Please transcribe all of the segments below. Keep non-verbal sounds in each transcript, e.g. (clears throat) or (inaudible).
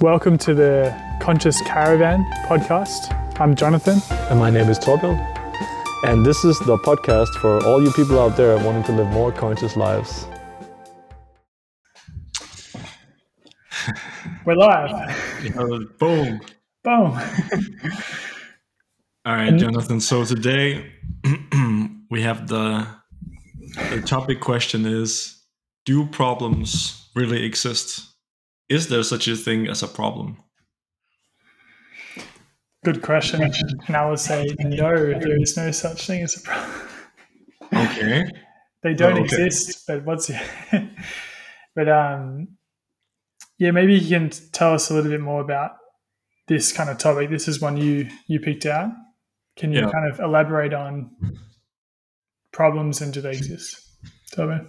Welcome to the Conscious Caravan podcast. I'm Jonathan. And my name is Torbjörn. And this is the podcast for all you people out there wanting to live more conscious lives. We're live. boom. Boom. All right, Jonathan. So today (clears throat) we have the the topic question is do problems really exist? Is there such a thing as a problem? Good question. And I would say no, there is no such thing as a problem. Okay. (laughs) they don't Oh, okay. exist, but what's (laughs) but um yeah, maybe you can tell us a little bit more about this kind of topic. This is one you you picked out. Can you Yeah. kind of elaborate on problems and do they exist? Toby?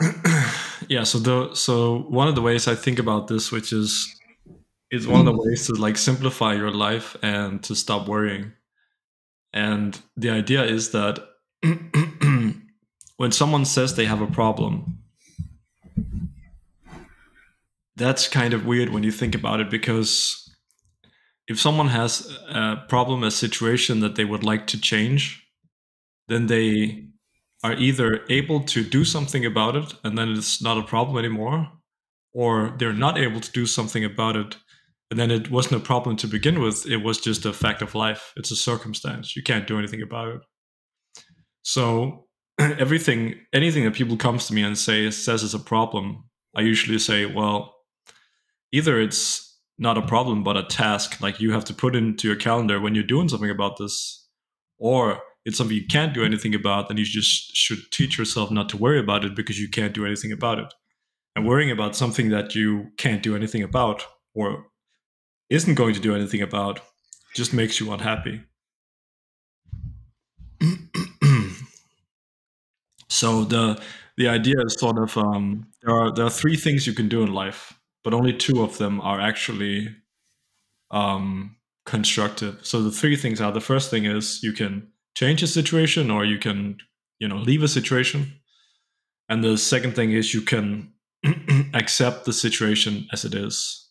(clears throat) (clears throat) yeah so the so one of the ways i think about this which is is one of the ways to like simplify your life and to stop worrying. And the idea is that (clears throat) when someone says they have a problem that's kind of weird when you think about it because if someone has a problem a situation that they would like to change then they are either able to do something about it and then it's not a problem anymore, or they're not able to do something about it and then it wasn't a problem to begin with. It was just a fact of life. It's a circumstance. You can't do anything about it. So (clears throat) everything, anything that people comes to me and say says it's a problem, I usually say, well, either it's not a problem but a task, like you have to put into your calendar when you're doing something about this, or it's something you can't do anything about, then you just should teach yourself not to worry about it because you can't do anything about it. And worrying about something that you can't do anything about or isn't going to do anything about just makes you unhappy. (clears throat) so the the idea is sort of um, there are there are three things you can do in life, but only two of them are actually um, constructive. So the three things are the first thing is you can change a situation or you can you know leave a situation. And the second thing is you can (clears throat) accept the situation as it is.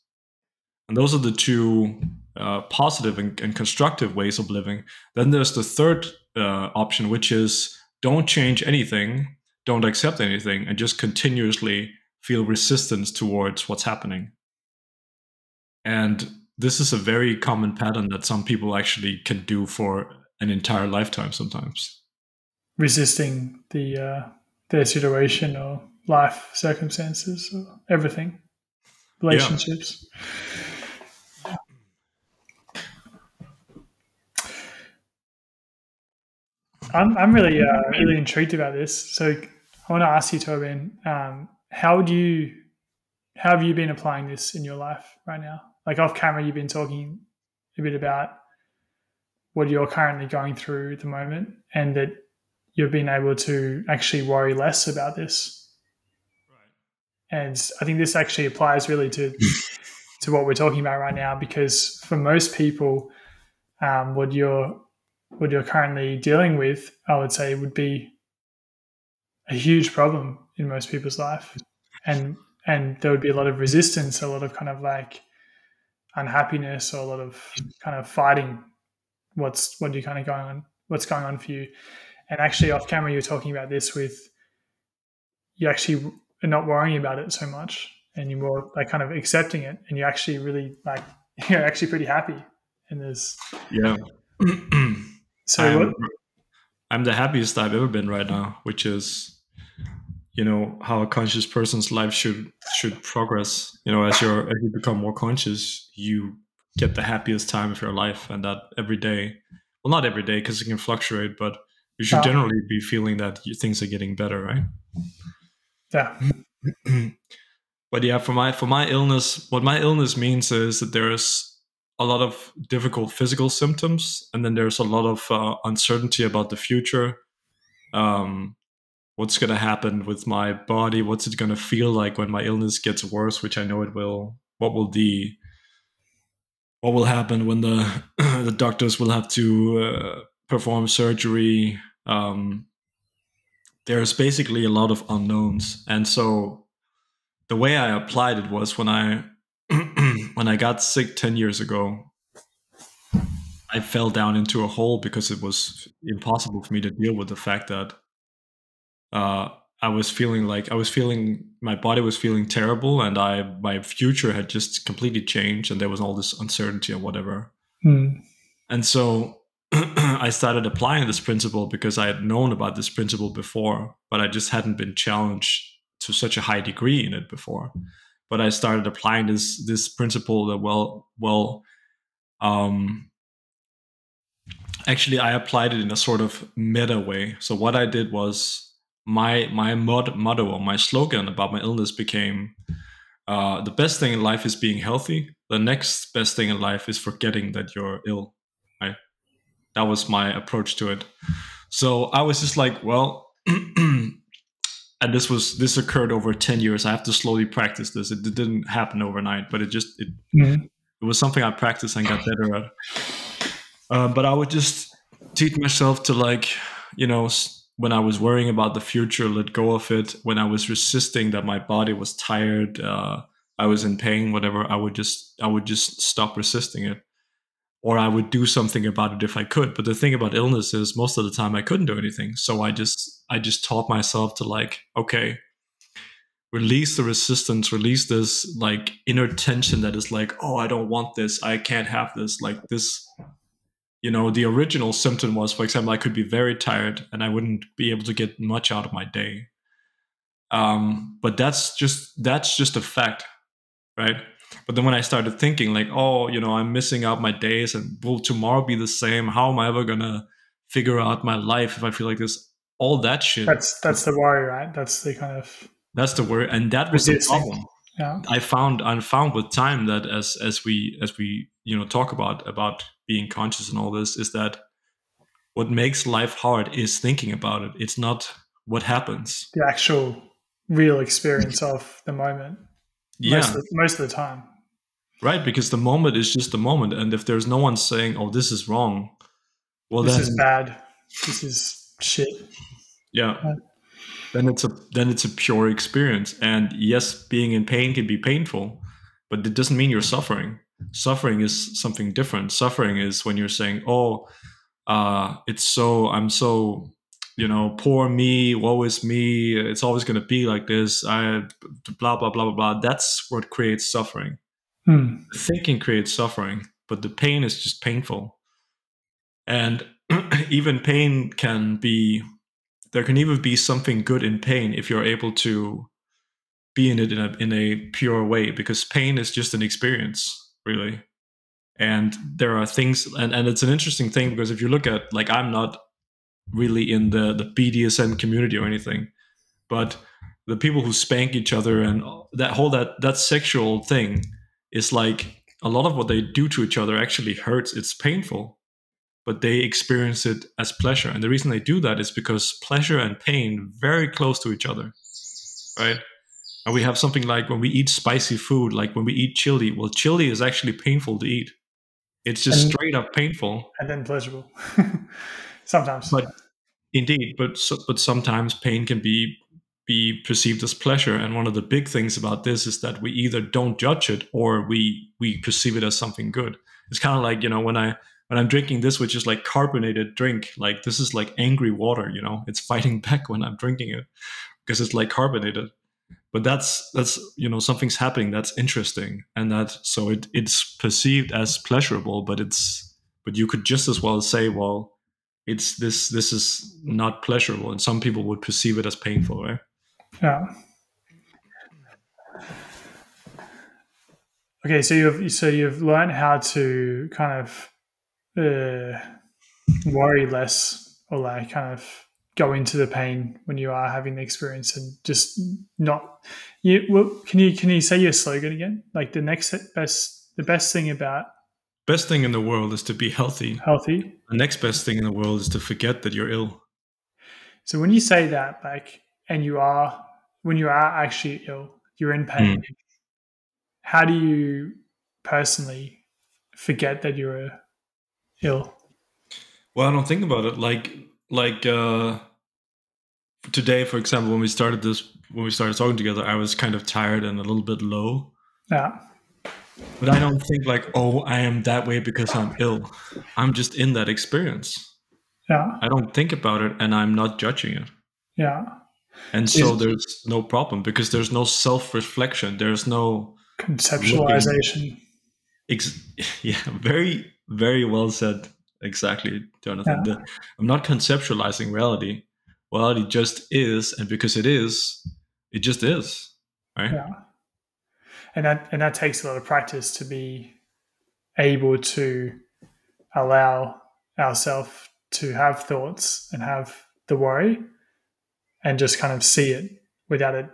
And those are the two uh, positive and, and constructive ways of living. Then there's the third uh, option which is don't change anything don't accept anything and just continuously feel resistance towards what's happening. And this is a very common pattern that some people actually can do for an entire lifetime sometimes. Resisting the uh, their situation or life circumstances or everything. Relationships. I'm, I'm really uh, really intrigued about this. So I want to ask you, Tobin, um, how would you how have you been applying this in your life right now? Like off camera, you've been talking a bit about what you're currently going through at the moment, and that you've been able to actually worry less about this. And I think this actually applies really to (laughs) to what we're talking about right now, because for most people, um, what you're what you're currently dealing with, I would say, would be a huge problem in most people's life, and and there would be a lot of resistance, a lot of kind of like unhappiness, or a lot of kind of fighting what's what you kind of going on, what's going on for you. And actually, off camera, you're talking about this with you actually are not worrying about it so much, and you're more like kind of accepting it, and you're actually really like (laughs) you're actually pretty happy. And there's Yeah. (clears throat) so I'm, what, I'm the happiest I've ever been right now, which is, you know, how a conscious person's life should should progress. You know, as you're as you become more conscious, you get the happiest time of your life, and that every day. Well, not every day because it can fluctuate, but you should Ah. generally be feeling that things are getting better, right? yeah, (clears throat) but yeah, for my for my illness, what my illness means is that there's a lot of difficult physical symptoms, and then there's a lot of uh, uncertainty about the future. Um, what's going to happen with my body? What's it going to feel like when my illness gets worse? Which I know it will. What will the what will happen when the (clears throat) the doctors will have to uh, perform surgery? Um, there's basically a lot of unknowns, and so the way I applied it was when I (clears throat) when I got sick 10 years ago, I fell down into a hole because it was impossible for me to deal with the fact that uh, I was feeling like I was feeling my body was feeling terrible, and I my future had just completely changed, and there was all this uncertainty and whatever. Mm. And so (clears throat) I started applying this principle because I had known about this principle before, but I just hadn't been challenged to such a high degree in it before. But I started applying this this principle that well well um, actually I applied it in a sort of meta way. So what I did was my my mod, motto or my slogan about my illness became uh, the best thing in life is being healthy. The next best thing in life is forgetting that you're ill. Right? That was my approach to it. So I was just like, well, (clears throat) and this was this occurred over 10 years. I have to slowly practice this. It, it didn't happen overnight, but it just it, mm-hmm. it was something I practiced and got better at. Uh, but I would just teach myself to like, you know, when I was worrying about the future, let go of it. When I was resisting that my body was tired, uh, I was in pain, whatever, I would just I would just stop resisting it, or I would do something about it if I could. But the thing about illness is, most of the time I couldn't do anything. So I just I just taught myself to like, okay, release the resistance, release this like inner tension that is like, oh, I don't want this, I can't have this, like this you know the original symptom was for example i could be very tired and i wouldn't be able to get much out of my day. Um, but that's just that's just a fact right? But then when i started thinking like oh you know i'm missing out my days and will tomorrow be the same? How am i ever gonna figure out my life if i feel like this? All that shit that's that's the worry right? That's the kind of that's the worry and that was the problem. Yeah. i found i found with time that as as we as we you know talk about about being conscious and all this is that what makes life hard is thinking about it. It's not what happens. The actual real experience of the moment. Yeah. Most of, the, most of the time. Right, because the moment is just the moment. And if there's no one saying, oh, this is wrong, well, this then, is bad. This is shit. Yeah. yeah. Then it's a then it's a pure experience. And yes, being in pain can be painful, but it doesn't mean you're suffering suffering is something different. Suffering is when you're saying oh uh, it's so i'm so you know poor me woe is me it's always going to be like this i blah blah blah blah blah. That's what creates suffering. Hmm. thinking creates suffering but the pain is just painful. And (clears throat) even pain can be there can even be something good in pain if you're able to be in it in a, in a pure way because pain is just an experience really. And there are things and, and it's an interesting thing because if you look at like i'm not really in the the bdsm community or anything but the people who spank each other and that whole that that sexual thing is like a lot of what they do to each other actually hurts. It's painful but they experience it as pleasure. And the reason they do that is because pleasure and pain very close to each other right and we have something like when we eat spicy food, like when we eat chili. Well, chili is actually painful to eat. It's just and, straight up painful, and then pleasurable. (laughs) sometimes, but indeed, but so, but sometimes pain can be be perceived as pleasure. And one of the big things about this is that we either don't judge it or we we perceive it as something good. It's kind of like you know when I when I'm drinking this, which is like carbonated drink, like this is like angry water. You know, it's fighting (laughs) back when I'm drinking it because it's like carbonated but that's that's you know something's happening that's interesting and that so it it's perceived as pleasurable but it's but you could just as well say well it's this this is not pleasurable and some people would perceive it as painful right? Yeah. Okay so you've so you've learned how to kind of uh, worry less or like kind of go into the pain when you are having the experience and just not you well, can you can you say your slogan again? Like the next best the best thing about best thing in the world is to be healthy. Healthy. The next best thing in the world is to forget that you're ill. So when you say that like and you are when you are actually ill you're in pain mm. how do you personally forget that you're ill? Well i don't think about it. Like like uh today, for example, when we started this, when we started talking together, I was kind of tired and a little bit low. Yeah. but I don't think like, oh, I am that way because I'm ill. I'm just in that experience. Yeah. I don't think about it and I'm not judging it. Yeah. And so Is- there's no problem because there's no self reflection. There's no, Conceptualization. ex- (laughs) yeah, very, very well said. Exactly, Jonathan. The- I'm not conceptualizing reality. Reality just is. And because it is, it just is. Right? Yeah. And that and that takes a lot of practice to be able to allow ourselves to have thoughts and have the worry and just kind of see it without it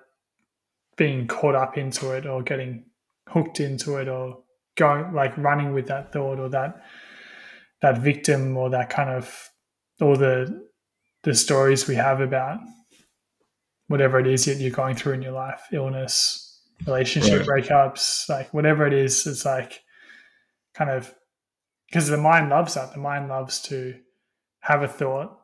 being caught up into it or getting hooked into it or going like running with that thought or that that victim or that kind of all the the stories we have about whatever it is that you're going through in your life illness relationship breakups like whatever it is it's like kind of because the mind loves that. The mind loves to have a thought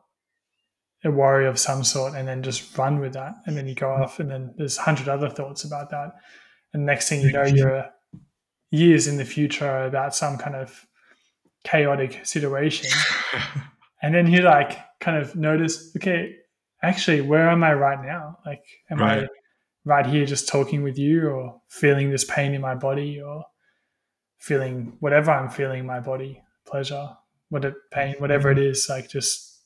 a worry of some sort and then just run with that. And then you go mm. off and then there's a hundred other thoughts about that. And next thing you know you're uh, years in the future about some kind of chaotic situation. (laughs) And then you like kind of notice okay actually where am i right now? Like am Right. i right. here just talking with you or feeling this pain in my body or feeling whatever i'm feeling in my body pleasure what pain whatever it mm-hmm. is like just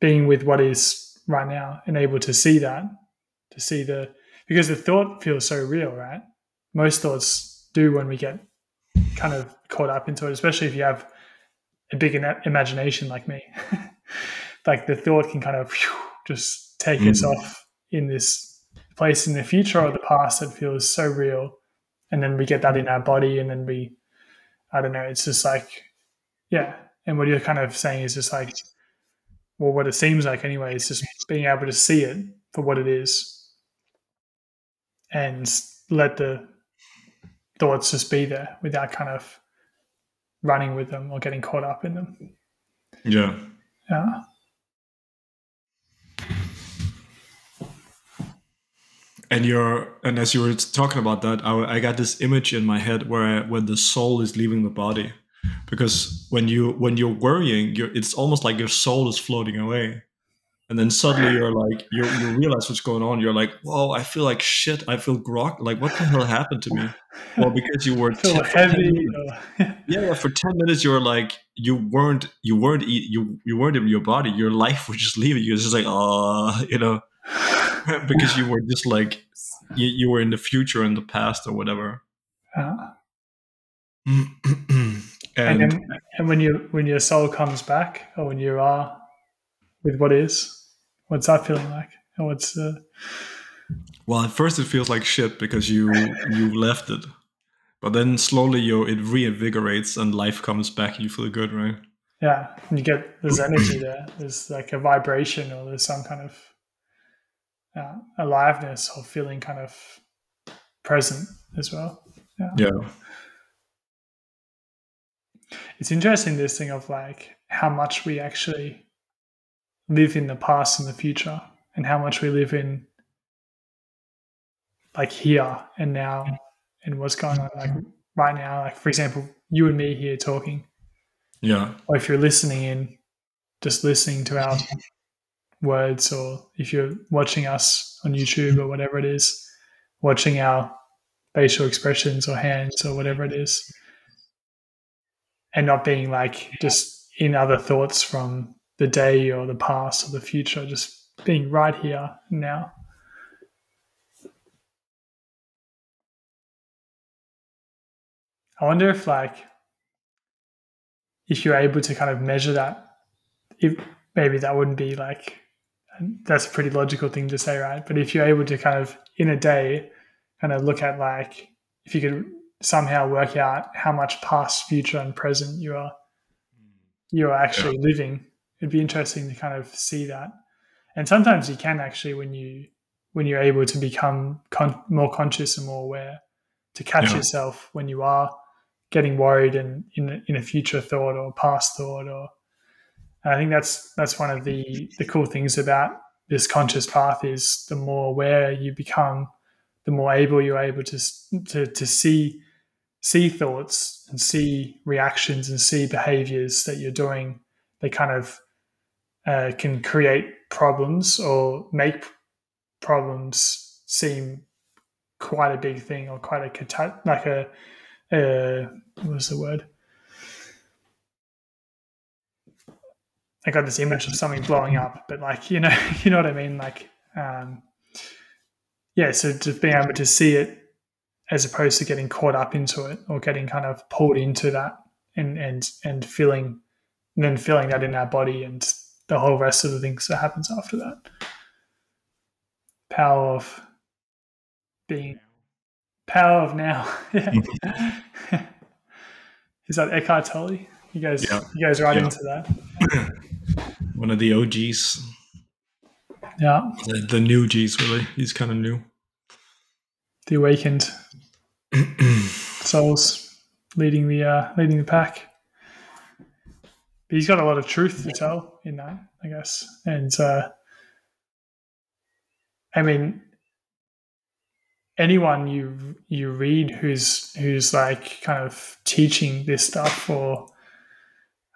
being with what is right now and able to see that to see the because the thought feels so real right? Most thoughts do when we get kind of caught up into it especially if you have a big ina- imagination like me. (laughs) Like the thought can kind of phew, just take us Mhm. off in this place in the future or the past that feels so real. And then we get that in our body and then we i don't know it's just like yeah. And what you're kind of saying is just like well what it seems like anyway is just being able to see it for what it is and let the thoughts just be there without kind of running with them or getting caught up in them. Yeah. yeah. And you're and as you were talking about that I, I got this image in my head where when the soul is leaving the body. Because when you when you're worrying you're it's almost like your soul is floating away and then suddenly you're like you you realize what's going on. You're like whoa i feel like shit. I feel grog like what the hell happened to me? Well because you were (laughs) feel 10 for 10 heavy yeah, for 10 minutes you were like you weren't you weren't eat, you you weren't in your body. Your life was just leaving you. It's just like oh you know? (laughs) Because you were just like you, you were in the future and the past or whatever. Yeah. (clears throat) and, and then and when you when your soul comes back or when you are with what is what's that feeling like? And what's uh, well at first it feels like shit because you you left it. But then slowly you it reinvigorates and life comes back and you feel good right? Yeah and you get there's energy there. There's like a vibration or there's some kind of uh, aliveness or feeling kind of present as well. Yeah. It's interesting this thing of like how much we actually live in the past and the future and how much we live in like here and now and what's going on like right now. Like for example you and me here talking. Yeah. Or if you're listening in just listening to our words or if you're watching us on youtube or whatever it is watching our facial expressions or hands or whatever it is and not being like just in other thoughts from the day or the past or the future just being right here now. I wonder if like if you're able to kind of measure that if maybe that wouldn't be like that's a pretty logical thing to say right? But if you're able to kind of in a day kind of look at like if you could somehow work out how much past future and present you are you're actually living it'd be interesting to kind of see that and sometimes you can actually when you when you're able to become con- more conscious and more aware to catch Yeah. yourself when you are getting worried and in a, in a future thought or past thought or I think that's that's one of the the cool things about this conscious path is the more aware you become, the more able you're able to to to see see thoughts and see reactions and see behaviors that you're doing, they kind of uh, can create problems or make problems seem quite a big thing or quite a cata- like a uh, what's the word? I got this image of something blowing up, but like you know, (laughs) you know what I mean. Like, um, yeah. So just being able to see it as opposed to getting caught up into it or getting kind of pulled into that and and and feeling and then feeling that in our body and the whole rest of the things that happens after that. Power of being power of now. (laughs) (laughs) Is that Eckhart Tolle? You guys, yeah. you guys right yeah. into that. (clears throat) One of the OGs. Yeah. The, the new G's, really. He's kind of new. The awakened (clears throat) souls leading the uh, leading the pack. But he's got a lot of truth to tell in that, I guess. And uh, I mean, anyone you you read who's who's like kind of teaching this stuff or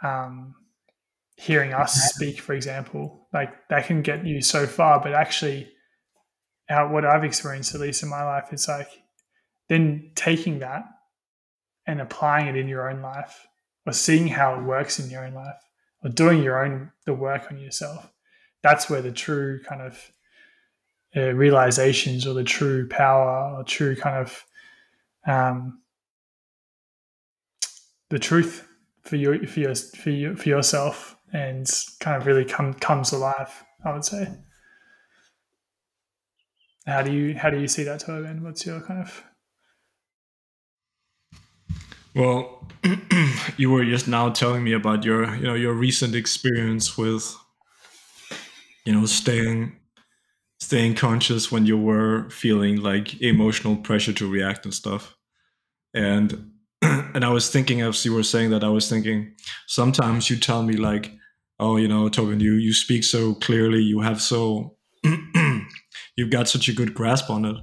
um, hearing us speak, for example, like that can get you so far. But actually, how, what I've experienced, at least in my life, is like then taking that and applying it in your own life, or seeing how it works in your own life, or doing your own the work on yourself. That's where the true kind of uh, realizations or the true power or true kind of um, the truth for you for your for you for yourself and kind of really come comes alive i would say how do you how do you see that Torbjørn? what's your kind of well (clears throat) you were just now telling me about your you know your recent experience with you know staying staying conscious when you were feeling like emotional pressure to react and stuff. And (clears throat) and I was thinking as you were saying that I was thinking sometimes you tell me like, oh, you know, Tobin, you you speak so clearly, you have so (clears throat) you've got such a good grasp on it.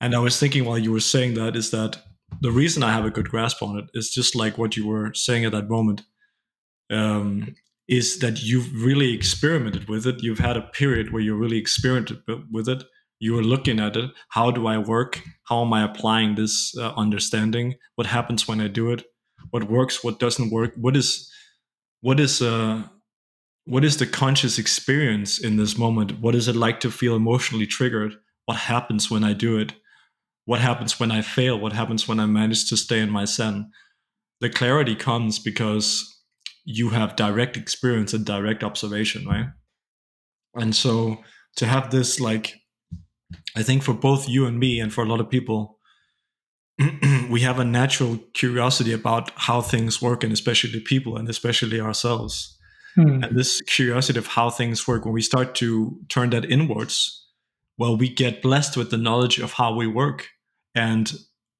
And I was thinking while you were saying that is that the reason I have a good grasp on it is just like what you were saying at that moment. Um, is that you've really experimented with it. You've had a period where you really experimented with it. You were looking at it. How do I work? How am I applying this uh, understanding? What happens when I do it? What works? What doesn't work? What is what is uh what is the conscious experience in this moment? What is it like to feel emotionally triggered? What happens when I do it? What happens when I fail? What happens when I manage to stay in my zen? The clarity comes because you have direct experience and direct observation, right? And so to have this, like, I think for both you and me, and for a lot of people, (clears throat) we have a natural curiosity about how things work, and especially people, and especially ourselves. Hmm. And this curiosity of how things work, when we start to turn that inwards, well, we get blessed with the knowledge of how we work. And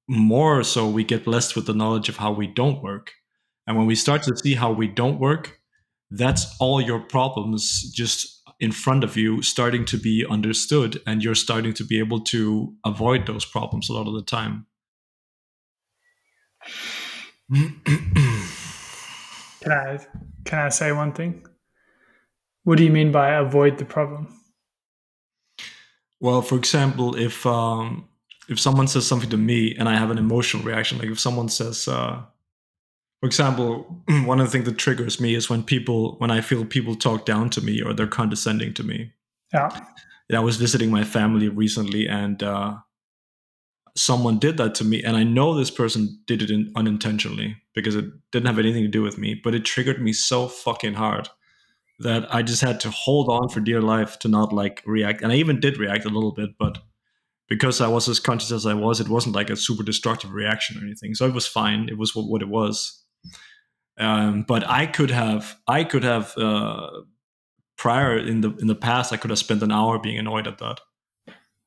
more so, we get blessed with the knowledge of how we don't work. And when we start to see how we don't work, that's all your problems just in front of you starting to be understood and you're starting to be able to avoid those problems a lot of the time. (clears throat) can I can I say one thing? What do you mean by avoid the problem? Well, for example, if um, if someone says something to me and I have an emotional reaction, like if someone says, uh, for example, (clears throat) one of the things that triggers me is when people, when I feel people talk down to me or they're condescending to me. Yeah. I was visiting my family recently and uh, someone did that to me. And I know this person did it in, unintentionally because it didn't have anything to do with me, but it triggered me so fucking hard that I just had to hold on for dear life to not like react. And I even did react a little bit, but because I was as conscious as I was, it wasn't like a super destructive reaction or anything. So it was fine. It was what, what it was. Um, but I could have, I could have uh, prior in the in the past, I could have spent an hour being annoyed at that,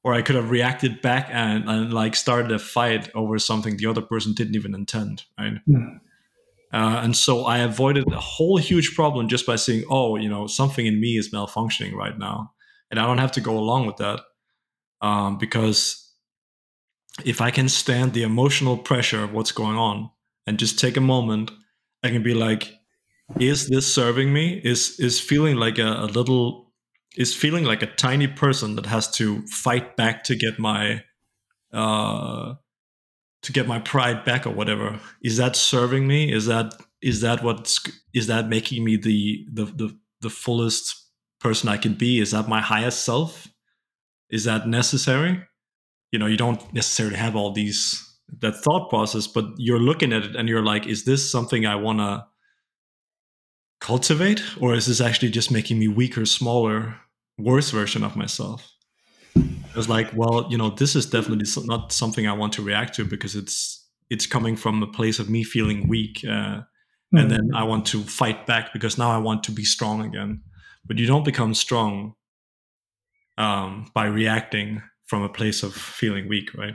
or I could have reacted back and, and like started a fight over something the other person didn't even intend, right? Mm. Uh, and so I avoided a whole huge problem just by saying, "Oh, you know, something in me is malfunctioning right now," and I don't have to go along with that um, because if I can stand the emotional pressure of what's going on and just take a moment, I can be like, is this serving me? Is is feeling like a, a little is feeling like a tiny person that has to fight back to get my uh to get my pride back or whatever. Is that serving me? Is that is that what is is that making me the, the the the fullest person i can be? Is that my highest self is that necessary? You know you don't necessarily have all these that thought process but you're looking at it and you're like is this something i want to cultivate? Or is this actually just making me weaker smaller worse version of myself? It was like well you know this is definitely not something i want to react to because it's it's coming from a place of me feeling weak uh, mm-hmm. and then i want to fight back because now i want to be strong again. But you don't become strong um, by reacting from a place of feeling weak right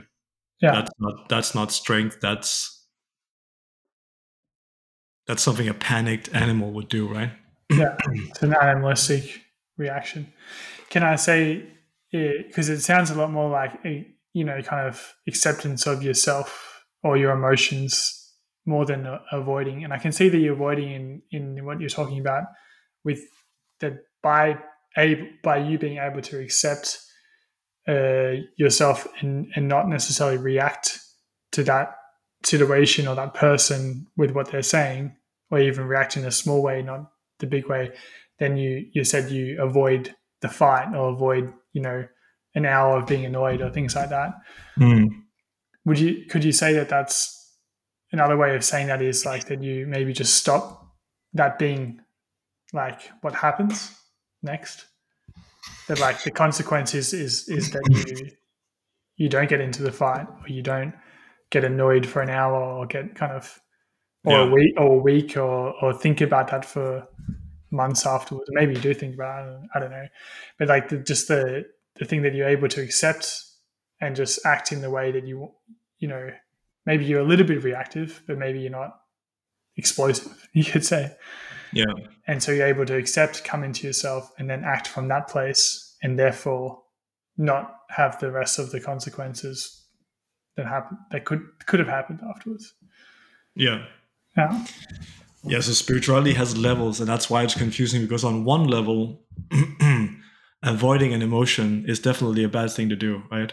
yeah that's not that's not strength that's that's something a panicked animal would do, right? (clears throat) yeah, it's an animalistic reaction. Can I say, because it sounds a lot more like, a, you know, kind of acceptance of yourself or your emotions more than avoiding. And I can see that you're avoiding in, in what you're talking about with that by a by you being able to accept uh, yourself and, and not necessarily react to that situation or that person with what they're saying, or even react in a small way, not the big way, then you you said you avoid the fight or avoid you know an hour of being annoyed or things like that. Mm. Would you could you say that that's another way of saying that is like that you maybe just stop that being like what happens next that like the consequence is is is that you you don't get into the fight or you don't get annoyed for an hour or get kind of or yeah. a week or a week or or think about that for months afterwards. Maybe you do think about it. I don't know, but like the, just the the thing that you're able to accept and just act in the way that you you know maybe you're a little bit reactive, but maybe you're not explosive. (laughs) You could say, yeah. And so you're able to accept, come into yourself, and then act from that place, and therefore not have the rest of the consequences that happen that could could have happened afterwards. Yeah. Yeah. Yeah, so spirituality has levels, and that's why it's confusing because on one level, (clears throat) avoiding an emotion is definitely a bad thing to do, right?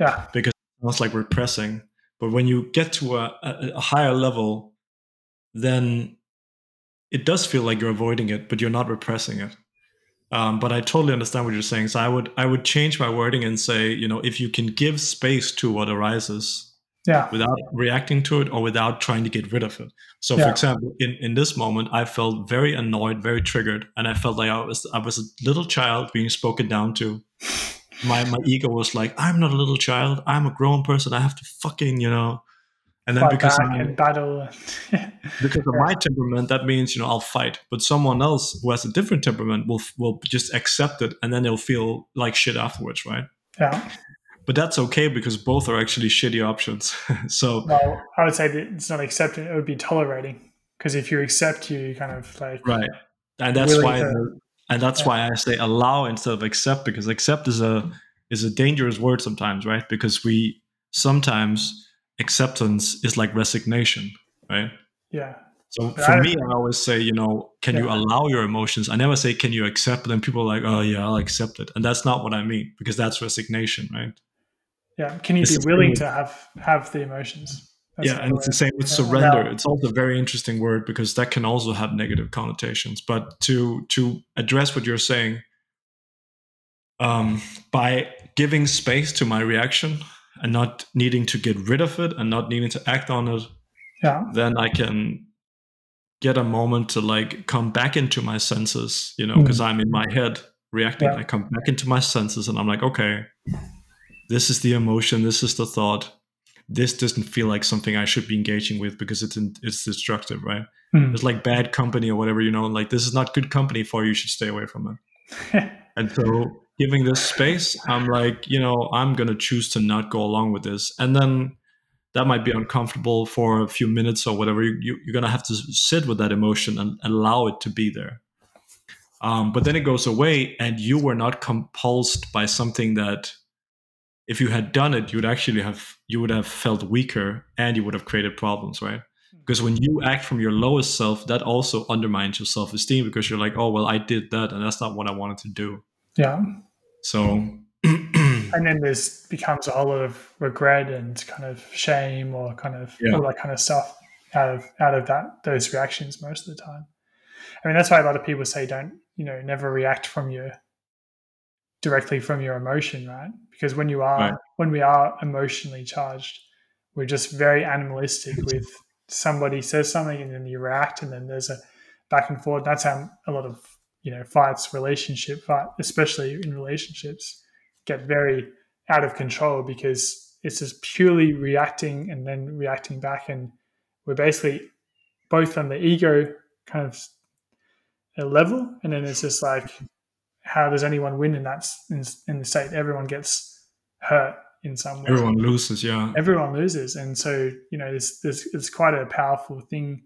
Yeah. Because it's almost like repressing. But when you get to a, a, a higher level, then it does feel like you're avoiding it, but you're not repressing it. Um, but I totally understand what you're saying. So I would I would change my wording and say, you know, if you can give space to what arises, yeah, without reacting to it or without trying to get rid of it. So, Yeah. for example, in in this moment, I felt very annoyed, very triggered, and I felt like I was I was a little child being spoken down to. My my ego was like, I'm not a little child. I'm a grown person. I have to fucking you know. And then because back I, and battle. (laughs) because of my temperament, that means you know I'll fight. But someone else who has a different temperament will will just accept it, and then they'll feel like shit afterwards, right? yeah. But that's okay because both are actually shitty options. (laughs) so Well, I would say that it's not accepting; it would be tolerating. Because if you accept, you kind of like right, and that's why to- and that's Yeah. why I say allow instead of accept because accept is a is a dangerous word sometimes, right? Because we sometimes acceptance is like resignation, right? yeah, So for I- me, I always say, you know, can you allow your emotions? I never say, can you accept? Then people are like, oh yeah, I'll accept it, and that's not what I mean because that's resignation, right? yeah. Can you It's be willing to have have the emotions? That's yeah, and it's the same with Yeah. surrender. It's also a very interesting word because that can also have negative connotations. But to to address what you're saying, um, by giving space to my reaction and not needing to get rid of it and not needing to act on it, Yeah, then I can get a moment to like come back into my senses, you know, Mm. because I'm in my head reacting. Yeah. I come back into my senses and I'm like, okay, this is the emotion, this is the thought. This doesn't feel like something I should be engaging with because it's in, it's destructive, right? Mm. It's like bad company or whatever, you know, like this is not good company for you. You should stay away from it. (laughs) And so giving this space, I'm like, you know, I'm going to choose to not go along with this. And then that might be uncomfortable for a few minutes or whatever. You, you, you're going to have to sit with that emotion and allow it to be there. Um, but then it goes away and you were not compulsed by something that if you had done it, you would actually have you would have felt weaker and you would have created problems, right? Because when you act from your lowest self, that also undermines your self esteem because you're like, oh well, I did that, and that's not what I wanted to do. Yeah. So. (clears throat) and then there's becomes a whole lot of regret and kind of shame or kind of Yeah. all that kind of stuff out of out of that those reactions most of the time. I mean that's why a lot of people say don't you know never react from your directly from your emotion, right? Because when you are Right. when we are emotionally charged, we're just very animalistic with somebody says something and then you react and then there's a back and forth. That's how a lot of you know fights, relationship fight, especially in relationships, get very out of control because it's just purely reacting and then reacting back. And we're basically both on the ego kind of a level and then it's just like how does anyone win in that in, in the state? Everyone gets hurt in some way. Everyone loses, yeah. everyone loses. And so you know this this it's quite a powerful thing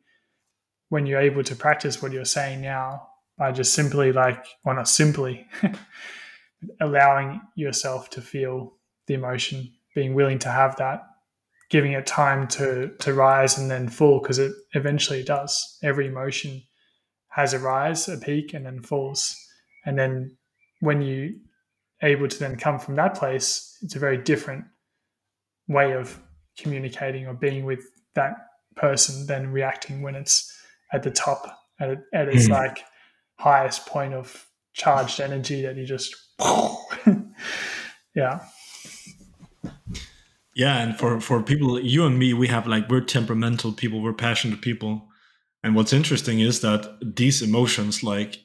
when you're able to practice what you're saying now by just simply like well not simply (laughs) allowing yourself to feel the emotion being willing to have that giving it time to to rise and then fall because it eventually does every emotion has a rise a peak and then falls and then when you able to then come from that place it's a very different way of communicating or being with that person than reacting when it's at the top at, it- at its Mhm. like highest point of charged energy that you just (laughs) yeah Yeah, and for for people, you and me, we have like we're temperamental people, we're passionate people, and what's interesting is that these emotions, like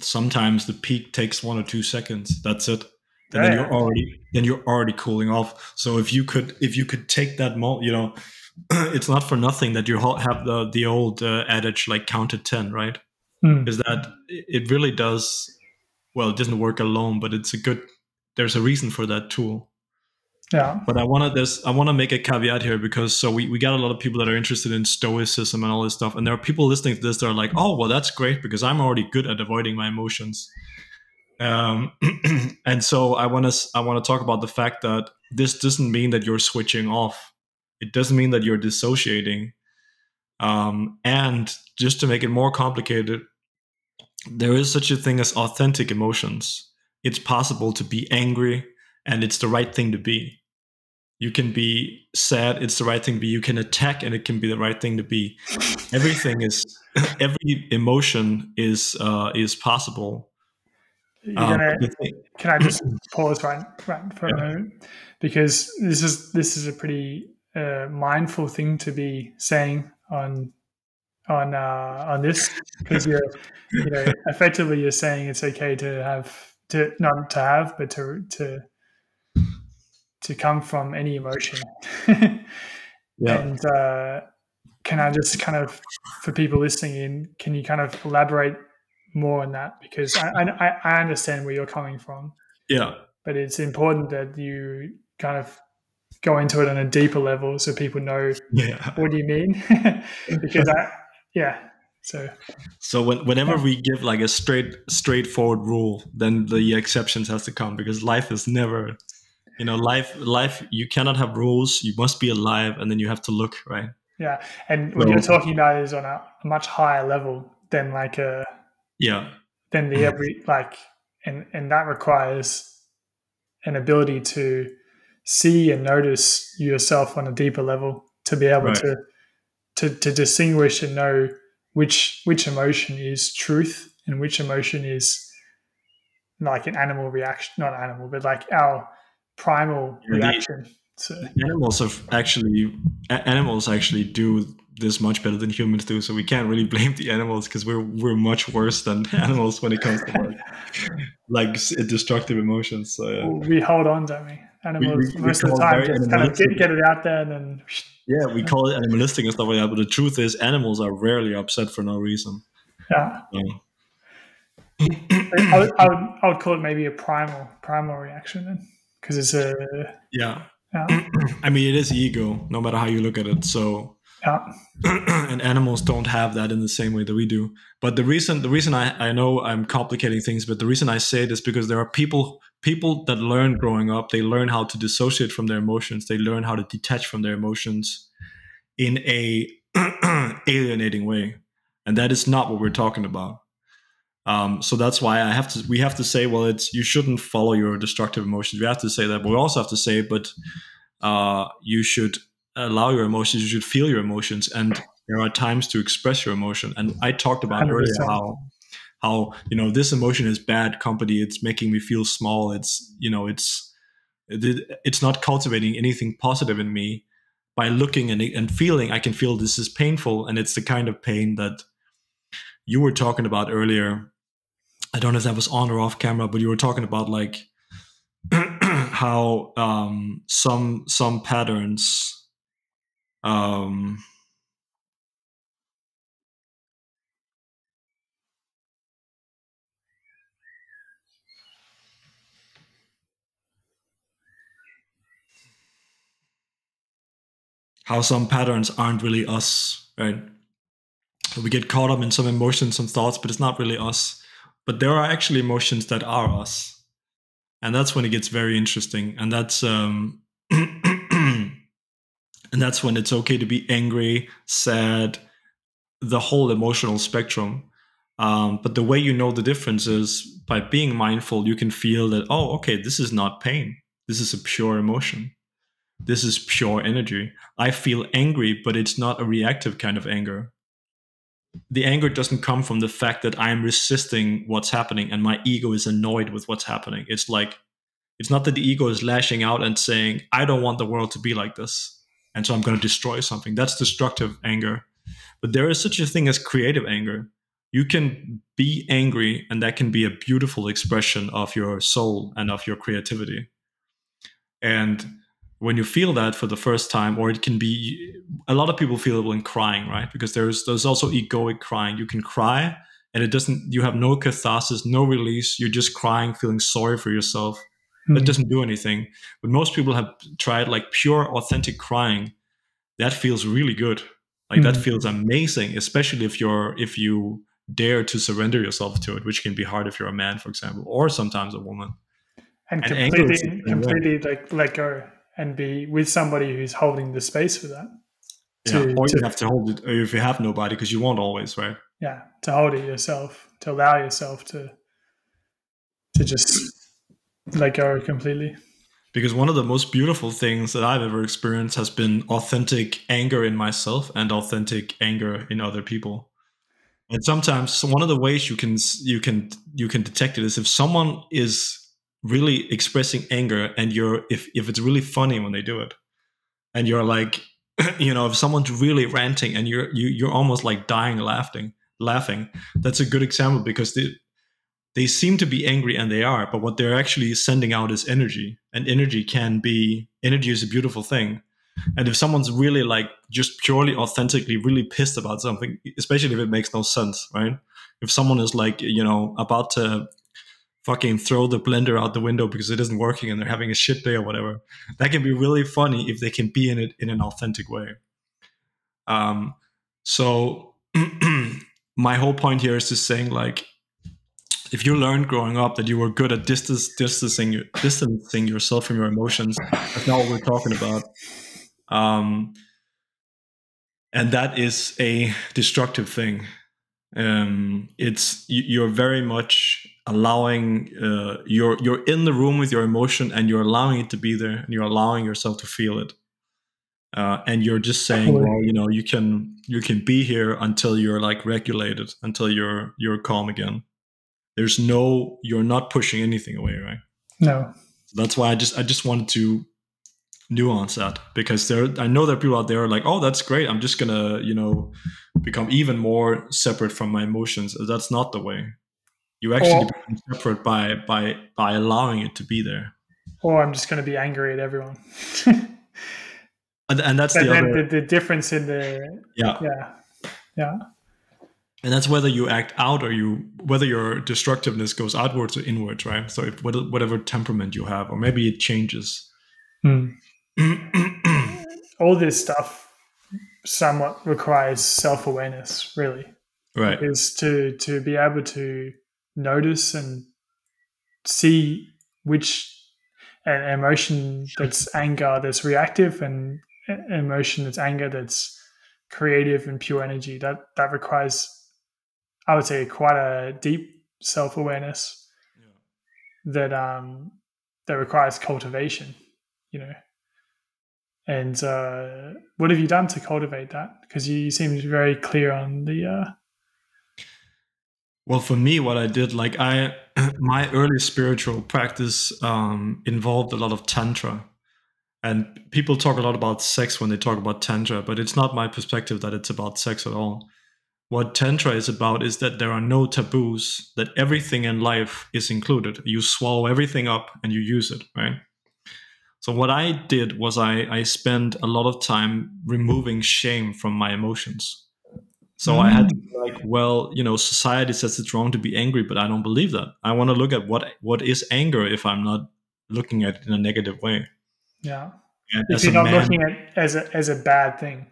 sometimes the peak takes one or two seconds. That's it. And then you're already then you're already cooling off. So if you could if you could take that moment you know, (clears throat) it's not for nothing that you have the the old uh, adage like count to ten, right? Hmm. Is that it really does. Well, it doesn't work alone, but it's a good. There's a reason for that tool. yeah But I want to this I want to make a caveat here because so we, we got a lot of people that are interested in stoicism and all this stuff, and there are people listening to this that are like, oh well, that's great because I'm already good at avoiding my emotions. Um, (clears throat) and so I want to I want to talk about the fact that this doesn't mean that you're switching off. It doesn't mean that you're dissociating. Um, and just to make it more complicated, there is such a thing as authentic emotions. It's possible to be angry, and it's the right thing to be. You can be sad it's the right thing to be. You can attack and it can be the right thing to be. Everything is (laughs) every emotion is uh is possible. Um, gonna thing- can I just (clears throat) pause right, right for Yeah. a moment? Because this is this is a pretty uh, mindful thing to be saying on on uh, on this because you're you know (laughs) effectively you're saying it's okay to have to not to have but to to to come from any emotion. (laughs) Yeah. And uh, can I just kind of for people listening in can you kind of elaborate more on that? Because I I, I understand where you're coming from. Yeah. But it's important that you kind of go into it on a deeper level so people know yeah. what do you mean? (laughs) Because I yeah so. So when, whenever we give like a straight straightforward rule then the exceptions has to come because life is never you know life life you cannot have rules. You must be alive and then you have to look right? Yeah. And what So- you're talking about is on a much higher level than like a yeah. than the every like and and that requires an ability to see and notice yourself on a deeper level to be able Right. to to to distinguish and know which which emotion is truth and which emotion is like an animal reaction not animal but like our primal Yeah, the- reaction so animals have actually animals actually do this much better than humans do so we can't really blame the animals because we're we're much worse than (laughs) animals when it comes to like, like destructive emotions so yeah. we hold on don't we animals we most of the time just kind of get, animalistic. get it out there and then yeah we call it animalistic and stuff like that but the truth is animals are rarely upset for no reason. Yeah. So, I would, I would, I would call it maybe a primal primal reaction then because it's a yeah. yeah, (clears throat) i mean it is ego no matter how you look at it so yeah, (clears throat) and animals don't have that in the same way that we do. But the reason the reason I, I know I'm complicating things, but the reason I say it is because there are people people that learn growing up they learn how to dissociate from their emotions. They learn how to detach from their emotions in a (clears throat) alienating way. And that is not what we're talking about. Um, so that's why i have to we have to say well it's you shouldn't follow your destructive emotions. We have to say that but we also have to say but uh, you should allow your emotions you should feel your emotions and there are times to express your emotion. And i talked about 100%. earlier how how you know this emotion is bad company. It's making me feel small. It's you know it's it's not cultivating anything positive in me. By looking and, and feeling i can feel this is painful and it's the kind of pain that you were talking about earlier. I don't know if that was on or off camera but you were talking about like (clears throat) how um, some some patterns um, how some patterns aren't really us, right? We get caught up in some emotions, some thoughts, but it's not really us. But there are actually emotions that are us. And that's when it gets very interesting. And that's um (clears throat) and that's when it's okay to be angry, sad, the whole emotional spectrum. Um, but the way you know the difference is by being mindful, you can feel that, oh, okay, this is not pain. This is a pure emotion this is pure energy. I feel angry, but it's not a reactive kind of anger. The anger doesn't come from the fact that I'm resisting what's happening and my ego is annoyed with what's happening. It's like, it's not that the ego is lashing out and saying, I don't want the world to be like this. And so I'm going to destroy something. That's destructive anger. But there is such a thing as creative anger. You can be angry, and that can be a beautiful expression of your soul and of your creativity. And when you feel that for the first time or it can be a lot of people feel it when crying right? Because there's there's also egoic crying. You can cry and it doesn't you have no catharsis no release. You're just crying feeling sorry for yourself. Mm-hmm. that doesn't do anything. But most people have tried like pure authentic crying. That feels really good. Like mm-hmm. that feels amazing especially if you're if you dare to surrender yourself to it which can be hard if you're a man for example or sometimes a woman. And, and completely completely like like go and be with somebody who's holding the space for that. To, yeah, or you to, have to hold it if you have nobody because you won't always, right? Yeah, to hold it yourself, to allow yourself to to just let go completely. Because one of the most beautiful things that I've ever experienced has been authentic anger in myself and authentic anger in other people. And sometimes one of the ways you can you can you can detect it is if someone is really expressing anger and you're if if it's really funny when they do it and you're like (clears throat) you know if someone's really ranting and you're you, you're almost like dying laughing laughing that's a good example because they they seem to be angry and they are but what they're actually sending out is energy and energy can be energy is a beautiful thing. And if someone's really like just purely authentically really pissed about something especially if it makes no sense right? If someone is like you know about to fucking throw the blender out the window because it isn't working and they're having a shit day or whatever. That can be really funny if they can be in it in an authentic way. Um, so (clears throat) my whole point here is just saying like if you learned growing up that you were good at distance, distancing distancing yourself from your emotions, that's not what we're talking about. Um, and that is a destructive thing. Um, it's you're very much allowing uh, you're you're in the room with your emotion and you're allowing it to be there and you're allowing yourself to feel it. Uh, and you're just saying well you know you can you can be here until you're like regulated until you're you're calm again. There's no you're not pushing anything away right? No. So that's why i just i just wanted to nuance that because there i know there are people out there are like oh that's great. I'm just gonna you know become even more separate from my emotions. That's not the way you actually or, become separate by by by allowing it to be there. Or I'm just going to be angry at everyone. (laughs) and, and, that's the, other, the, the difference in the yeah yeah yeah. And that's whether you act out or you whether your destructiveness goes outwards or inwards, right? So if whatever temperament you have, or maybe it changes. Hmm. (clears throat) All this stuff somewhat requires self awareness, really. Right. Is to to be able to notice and see which emotion that's anger that's reactive and emotion that's anger that's creative and pure energy that that requires i would say quite a deep self-awareness yeah. that um that requires cultivation you know and uh, what have you done to cultivate that? Because you seem very clear on the. Uh... Well, for me, what I did, like I, (clears throat) my early spiritual practice um, involved a lot of tantra, and people talk a lot about sex when they talk about tantra, but it's not my perspective that it's about sex at all. What tantra is about is that there are no taboos; that everything in life is included. You swallow everything up and you use it, right? So what I did was I, I spent a lot of time removing shame from my emotions. So mm. I had to be mm. like, well, you know, society says it's wrong to be angry, but I don't believe that. I want to look at what what is anger if I'm not looking at it in a negative way. Yeah. And if you're not man, looking at it as a as a bad thing.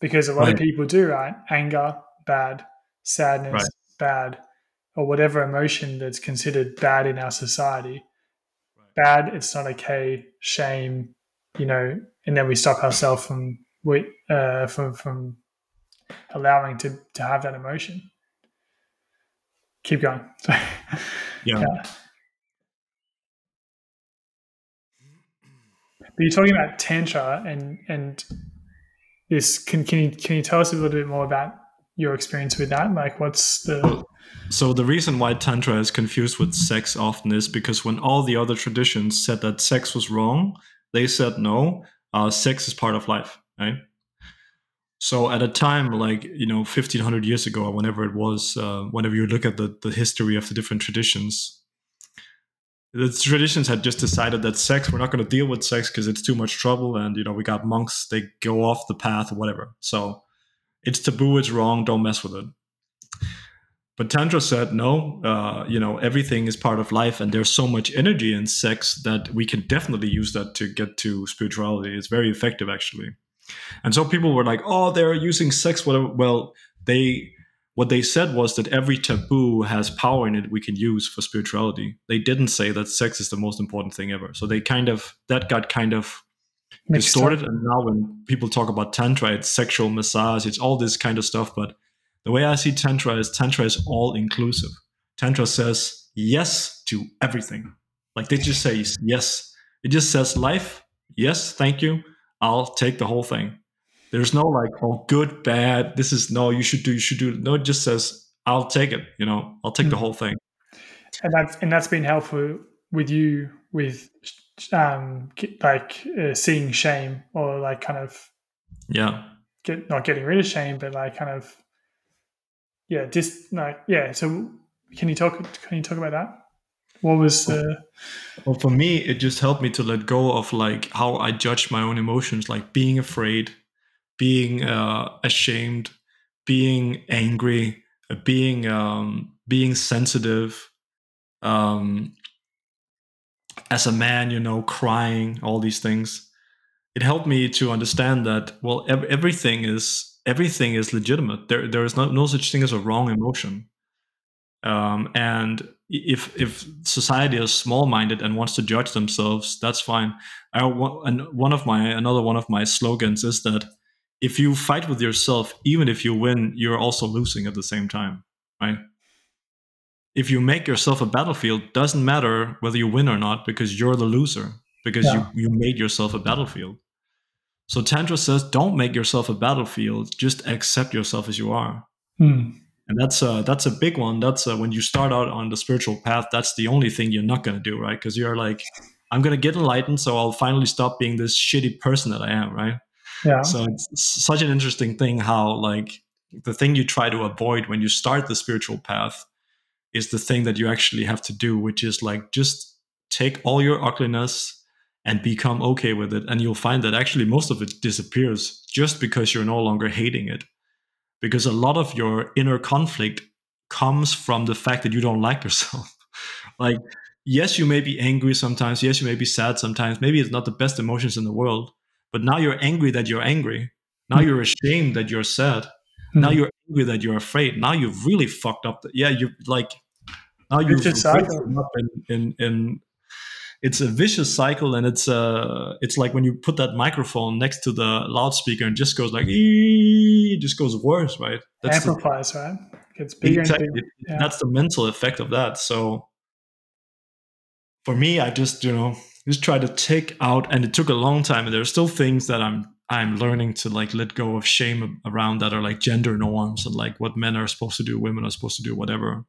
Because a lot right. of people do, right? Anger, bad, sadness, right. bad, or whatever emotion that's considered bad in our society bad, it's not okay, shame, you know, and then we stop ourselves from we uh, from from allowing to to have that emotion. Keep going. (laughs) yeah. yeah. But you're talking about tantra and and this can can you can you tell us a little bit more about your experience with that? Like what's the so the reason why tantra is confused with sex often is because when all the other traditions said that sex was wrong, they said no, uh, sex is part of life, right? So at a time like you know 1500 years ago or whenever it was, uh, whenever you look at the the history of the different traditions, the traditions had just decided that sex we're not going to deal with sex because it's too much trouble, and you know we got monks they go off the path or whatever. So it's taboo, it's wrong, don't mess with it. But Tantra said, no, uh, you know, everything is part of life, and there's so much energy in sex that we can definitely use that to get to spirituality. It's very effective, actually. And so people were like, oh, they're using sex. Whatever. Well, they what they said was that every taboo has power in it we can use for spirituality. They didn't say that sex is the most important thing ever. So they kind of that got kind of distorted. And now when people talk about tantra, it's sexual massage, it's all this kind of stuff, but the way I see Tantra is Tantra is all inclusive. Tantra says yes to everything. Like they just say yes. It just says life, yes, thank you. I'll take the whole thing. There's no like, oh, good, bad. This is no, you should do, you should do. No, it just says, I'll take it. You know, I'll take mm-hmm. the hmm. whole thing. And that's and that's been helpful with you with um like uh, seeing shame or like kind of yeah get not getting rid of shame, but like kind of yeah, just like yeah. So can you talk? Can you talk about that? What was? Well, for me, it just helped me to let go of like how I judge my own emotions, like being afraid, being uh, ashamed, being angry, uh, being um, being sensitive. Um, as a man, you know, crying, all these things. It helped me to understand that well, ev- everything is everything is legitimate. There there is no, no such thing as a wrong emotion. Um, and if if society is small minded and wants to judge themselves, that's fine. I and one of my another one of my slogans is that if you fight with yourself, even if you win, you're also losing at the same time, right? If you make yourself a battlefield, doesn't matter whether you win or not because you're the loser because yeah. you you made yourself a battlefield. So Tantra says, don't make yourself a battlefield. Just accept yourself as you are. Hmm. And that's a, that's a big one. That's a, when you start out on the spiritual path, that's the only thing you're not going to do, right? Because you're like, I'm going to get enlightened, so I'll finally stop being this shitty person that I am, right? Yeah. So it's such an interesting thing how like the thing you try to avoid when you start the spiritual path is the thing that you actually have to do, which is like just take all your ugliness and become okay with it. And you'll find that actually most of it disappears just because you're no longer hating it. Because a lot of your inner conflict comes from the fact that you don't like yourself. (laughs) like, yes, you may be angry sometimes. Yes, you may be sad sometimes. Maybe it's not the best emotions in the world. But now you're angry that you're angry. Now you're ashamed that you're sad. Mm-hmm. Now you're angry that you're afraid. Now you've really fucked up. The, yeah, you like now you've up in, in, in it's a vicious cycle and it's uh it's like when you put that microphone next to the loudspeaker and just goes like it just goes worse right that's amplifies the, right gets bigger exactly. bigger. Yeah. that's the mental effect of that so for me i just you know just try to take out and it took a long time and there are still things that i'm i'm learning to like let go of shame around that are like gender norms and like what men are supposed to do women are supposed to do whatever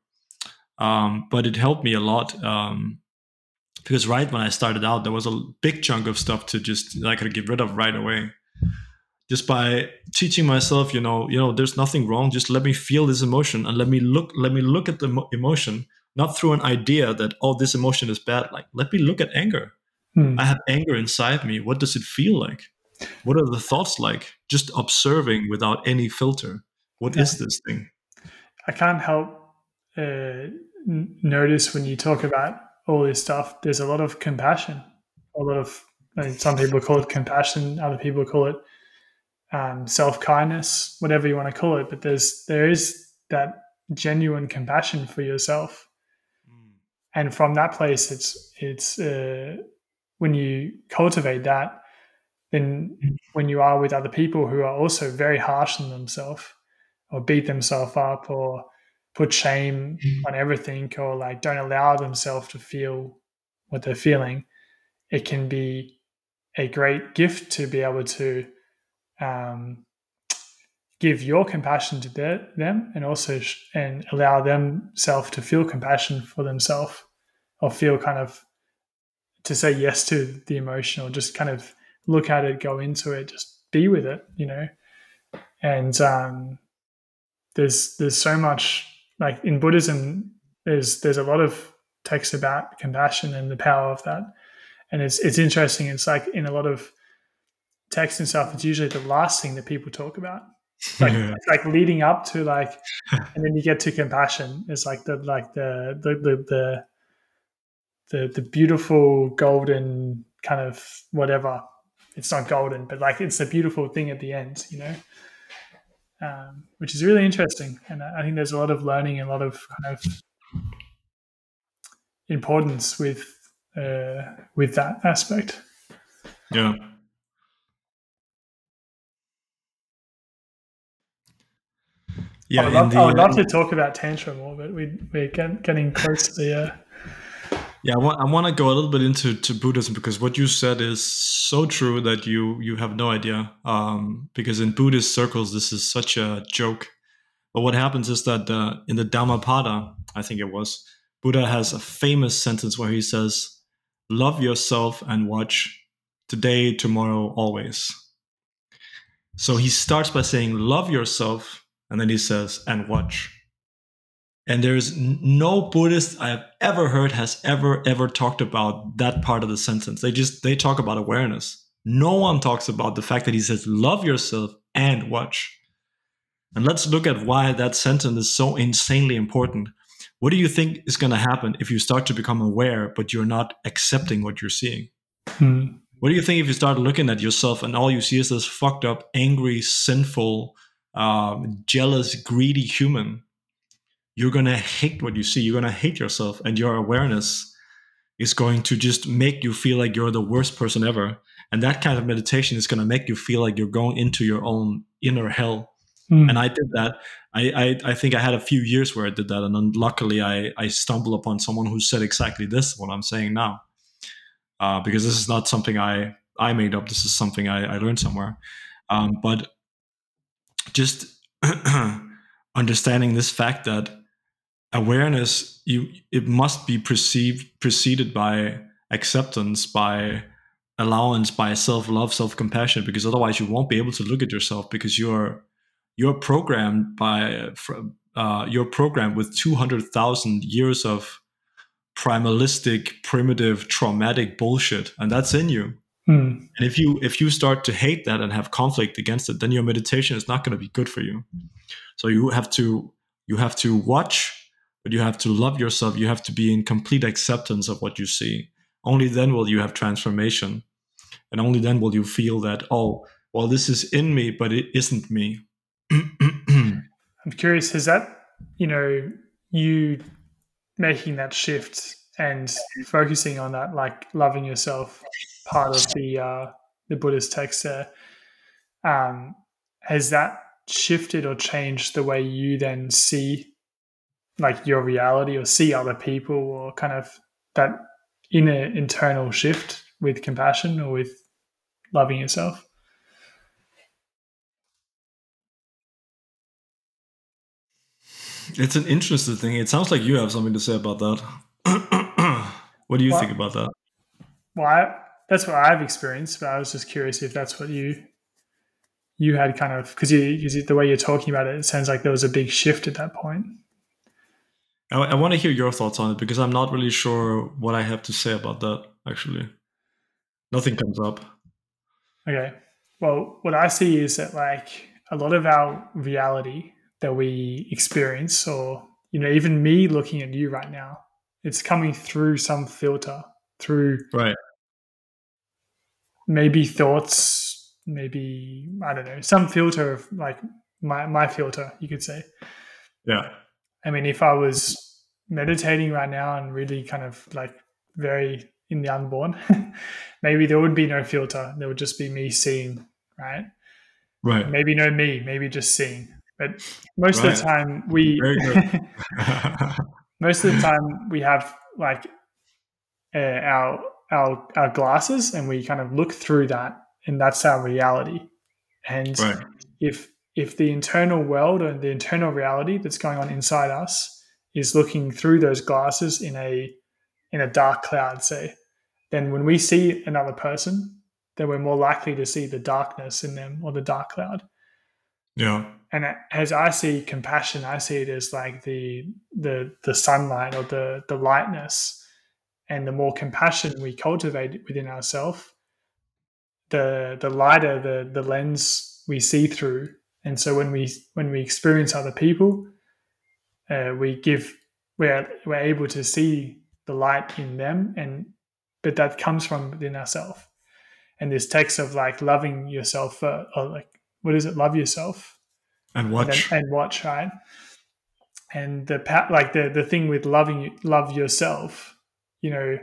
um, but it helped me a lot um, because right when I started out, there was a big chunk of stuff to just I could get rid of right away. Just by teaching myself, you know, you know, there's nothing wrong. Just let me feel this emotion and let me look. Let me look at the emotion, not through an idea that oh, this emotion is bad. Like let me look at anger. Hmm. I have anger inside me. What does it feel like? What are the thoughts like? Just observing without any filter. What yeah. is this thing? I can't help uh, notice when you talk about all this stuff, there's a lot of compassion. A lot of I mean, some people call it compassion, other people call it um, self kindness, whatever you want to call it. But there's there is that genuine compassion for yourself, mm. and from that place, it's it's uh, when you cultivate that, then mm. when you are with other people who are also very harsh on themselves, or beat themselves up, or put shame mm. on everything or like don't allow themselves to feel what they're feeling, it can be a great gift to be able to um, give your compassion to their, them and also sh- and allow themselves to feel compassion for themselves or feel kind of to say yes to the emotion or just kind of look at it, go into it, just be with it, you know. And um, there's there's so much like in Buddhism, there's there's a lot of text about compassion and the power of that, and it's it's interesting. It's like in a lot of text and stuff, it's usually the last thing that people talk about. (laughs) Like yeah. like leading up to like, and then you get to compassion. It's like the like the the the the the, the beautiful golden kind of whatever. It's not golden, but like it's a beautiful thing at the end, you know um, which is really interesting. And I think there's a lot of learning and a lot of kind of importance with uh, with that aspect. Yeah. Yeah, I would, love, the, I would love to talk about tantra more, but we, we're getting close to the. Uh, yeah, I want, I want to go a little bit into to Buddhism because what you said is so true that you you have no idea. Um, because in Buddhist circles, this is such a joke. But what happens is that uh, in the Dhammapada, I think it was, Buddha has a famous sentence where he says, "Love yourself and watch today, tomorrow, always." So he starts by saying, "Love yourself," and then he says, "And watch." And there's no Buddhist I've ever heard has ever, ever talked about that part of the sentence. They just, they talk about awareness. No one talks about the fact that he says, love yourself and watch. And let's look at why that sentence is so insanely important. What do you think is going to happen if you start to become aware, but you're not accepting what you're seeing? Hmm. What do you think if you start looking at yourself and all you see is this fucked up, angry, sinful, um, jealous, greedy human you're going to hate what you see. You're going to hate yourself, and your awareness is going to just make you feel like you're the worst person ever. And that kind of meditation is going to make you feel like you're going into your own inner hell. Mm. And I did that. I, I, I think I had a few years where I did that, and then luckily I I stumbled upon someone who said exactly this what I'm saying now, uh, because this is not something I I made up. This is something I, I learned somewhere. Um, but just (clears throat) understanding this fact that awareness you it must be perceived preceded by acceptance by allowance by self-love self-compassion because otherwise you won't be able to look at yourself because you're you're programmed by uh, you're programmed with 200,000 years of primalistic primitive traumatic bullshit and that's in you hmm. and if you if you start to hate that and have conflict against it then your meditation is not going to be good for you so you have to you have to watch but you have to love yourself. You have to be in complete acceptance of what you see. Only then will you have transformation. And only then will you feel that, oh, well, this is in me, but it isn't me. I'm curious, is that, you know, you making that shift and focusing on that, like loving yourself, part of the uh, the Buddhist text there, um, has that shifted or changed the way you then see like your reality or see other people or kind of that inner internal shift with compassion or with loving yourself? It's an interesting thing. It sounds like you have something to say about that. (coughs) what do you well, think about that? Well, I, that's what I've experienced, but I was just curious if that's what you you had kind of because you, the way you're talking about it, it sounds like there was a big shift at that point. I, I want to hear your thoughts on it because I'm not really sure what I have to say about that. Actually, nothing comes up. Okay. Well, what I see is that like a lot of our reality that we experience, or you know, even me looking at you right now, it's coming through some filter, through right. Maybe thoughts, maybe I don't know, some filter of like my my filter, you could say. Yeah. I mean, if I was meditating right now and really kind of like very in the unborn, (laughs) maybe there would be no filter. There would just be me seeing, right? Right. Maybe no me, maybe just seeing. But most right. of the time we (laughs) (laughs) most of the time we have like uh, our our our glasses and we kind of look through that and that's our reality. And right. if if the internal world and the internal reality that's going on inside us is looking through those glasses in a in a dark cloud, say, then when we see another person, then we're more likely to see the darkness in them or the dark cloud. Yeah. And as I see compassion, I see it as like the the the sunlight or the the lightness. And the more compassion we cultivate within ourselves, the the lighter the the lens we see through. And so when we when we experience other people, uh, we give we're we're able to see the light in them and but that comes from within ourselves and this text of like loving yourself uh, or like what is it? Love yourself. And watch. and, and watch right? And the like the the thing with loving love yourself you know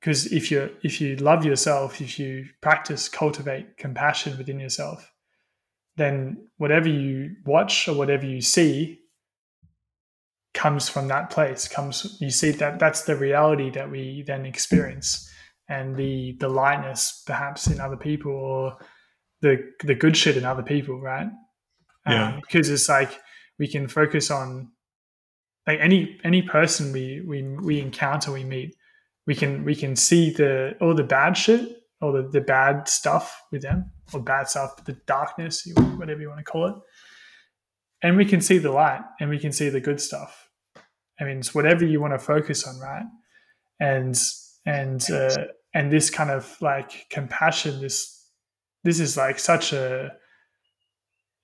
because if you if you love yourself if you practice cultivate compassion within yourself then whatever you watch or whatever you see comes from that place comes you see that that's the reality that we then experience and the the lightness perhaps in other people or the the good shit in other people right? Yeah. Um, because it's like we can focus on like any any person we we we encounter we meet we can we can see the all the bad shit or the, the bad stuff with them or bad stuff the darkness whatever you want to call it. And we can see the light and we can see the good stuff. I mean, it's whatever you want to focus on, right? And and uh, and this kind of like compassion, this this is like such a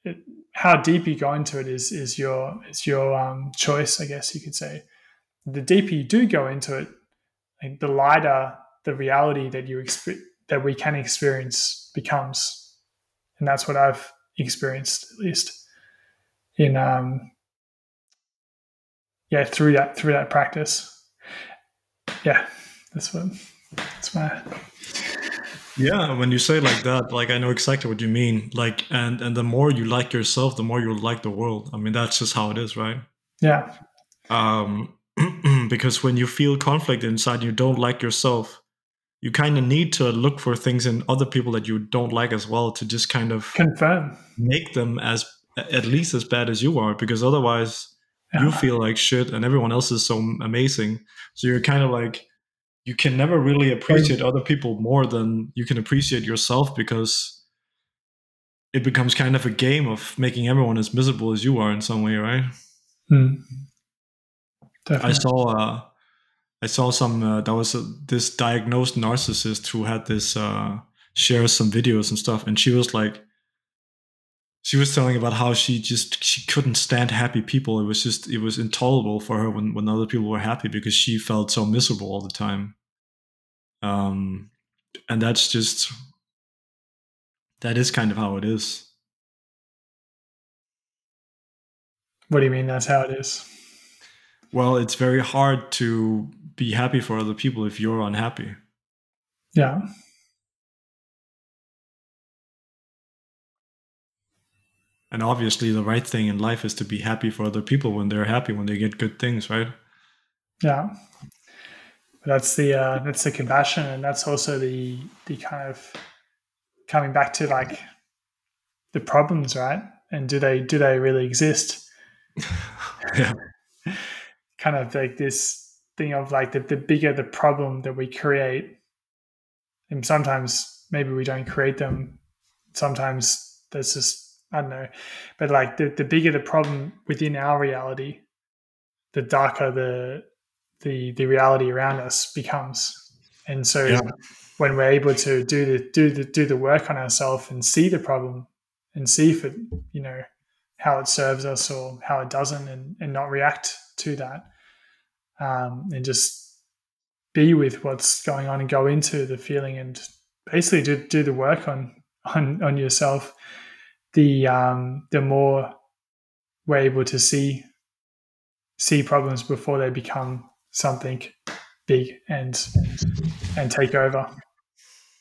it, how deep you go into it is is your is your um, choice, I guess you could say. The deeper you do go into it, the lighter the reality that you exp- that we can experience becomes, and that's what I've experienced at least in um, yeah through that through that practice yeah that's what that's my yeah when you say like that like i know exactly what you mean like and and the more you like yourself the more you like the world. I mean that's just how it is right? Yeah. Um (clears throat) because when you feel conflict inside you don't like yourself you kind of need to look for things in other people that you don't like as well to just kind of confirm. make them as at least as bad as you are because otherwise you feel like shit and everyone else is so amazing. So you're kind of like you can never really appreciate other people more than you can appreciate yourself because it becomes kind of a game of making everyone as miserable as you are in some way right? Hmm. i saw uh, i saw some uh, that was a, this diagnosed narcissist who had this uh, share some videos and stuff and she was like she was telling about how she just she couldn't stand happy people it was just it was intolerable for her when when other people were happy because she felt so miserable all the time um and that's just that is kind of how it is what do you mean that's how it is well it's very hard to be happy for other people if you're unhappy. Yeah. And obviously, the right thing in life is to be happy for other people when they're happy, when they get good things, right? Yeah. That's the uh, that's the compassion, and that's also the the kind of coming back to like the problems, right? And do they do they really exist? (laughs) yeah. (laughs) kind of like this thing of like the, the bigger the problem that we create, and sometimes maybe we don't create them. Sometimes there's just I don't know, but like the, the bigger the problem within our reality, the darker the the the reality around us becomes. And so yeah. when we're able to do the do the do the work on ourselves and see the problem and see if it you know how it serves us or how it doesn't and, and not react to that um, and just be with what's going on and go into the feeling and basically do, do the work on on on yourself the um, the more we're able to see see problems before they become something big and and take over.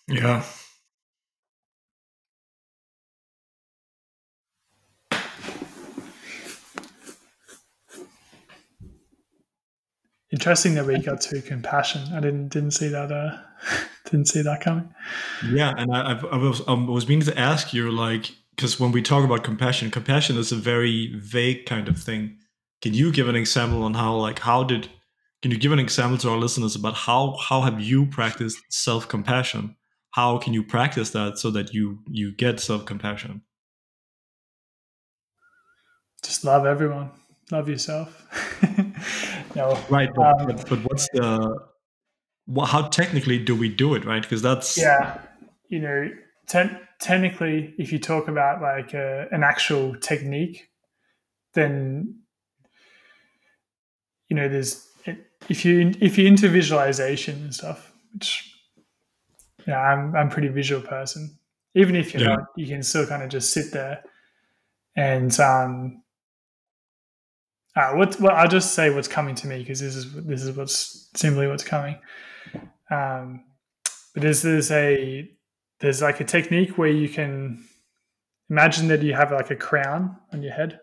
Yeah. Interesting that we got to compassion. I didn't didn't see that. Uh, (laughs) didn't see that coming. Yeah, and I, I was I was meaning to ask you like because when we talk about compassion, compassion is a very vague kind of thing. Can you give an example on how, like, how did? Can you give an example to our listeners about how how have you practiced self compassion? How can you practice that so that you you get self compassion? Just love everyone. Love yourself. (laughs) no, right. But, um, but, but what's the? Well, how technically do we do it? Right, because that's yeah. You know, ten, technically, if you talk about like a, an actual technique, then you know there's if you if you're into visualization and stuff, which yeah, I'm I'm pretty visual person. Even if you're yeah. not, you can still kind of just sit there and um. Uh, what, well, I'll just say what's coming to me because this is this is what's simply what's coming. Um, but there's there's a there's like a technique where you can imagine that you have like a crown on your head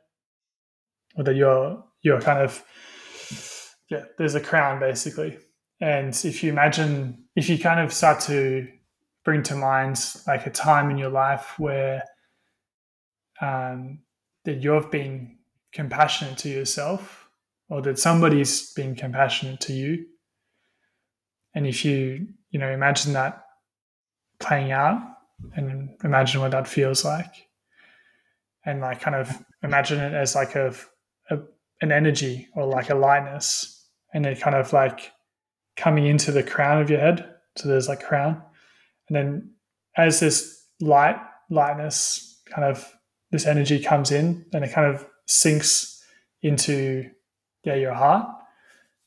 or that you're you're kind of yeah there's a crown basically. And if you imagine if you kind of start to bring to mind like a time in your life where um, that you've been compassionate to yourself or that somebody's been compassionate to you and if you you know imagine that playing out and imagine what that feels like. And like kind of imagine it as like a, a, an energy or like a lightness. And then kind of like coming into the crown of your head so there's like crown. And then as this light lightness kind of this energy comes in and it kind of sinks into yeah your heart.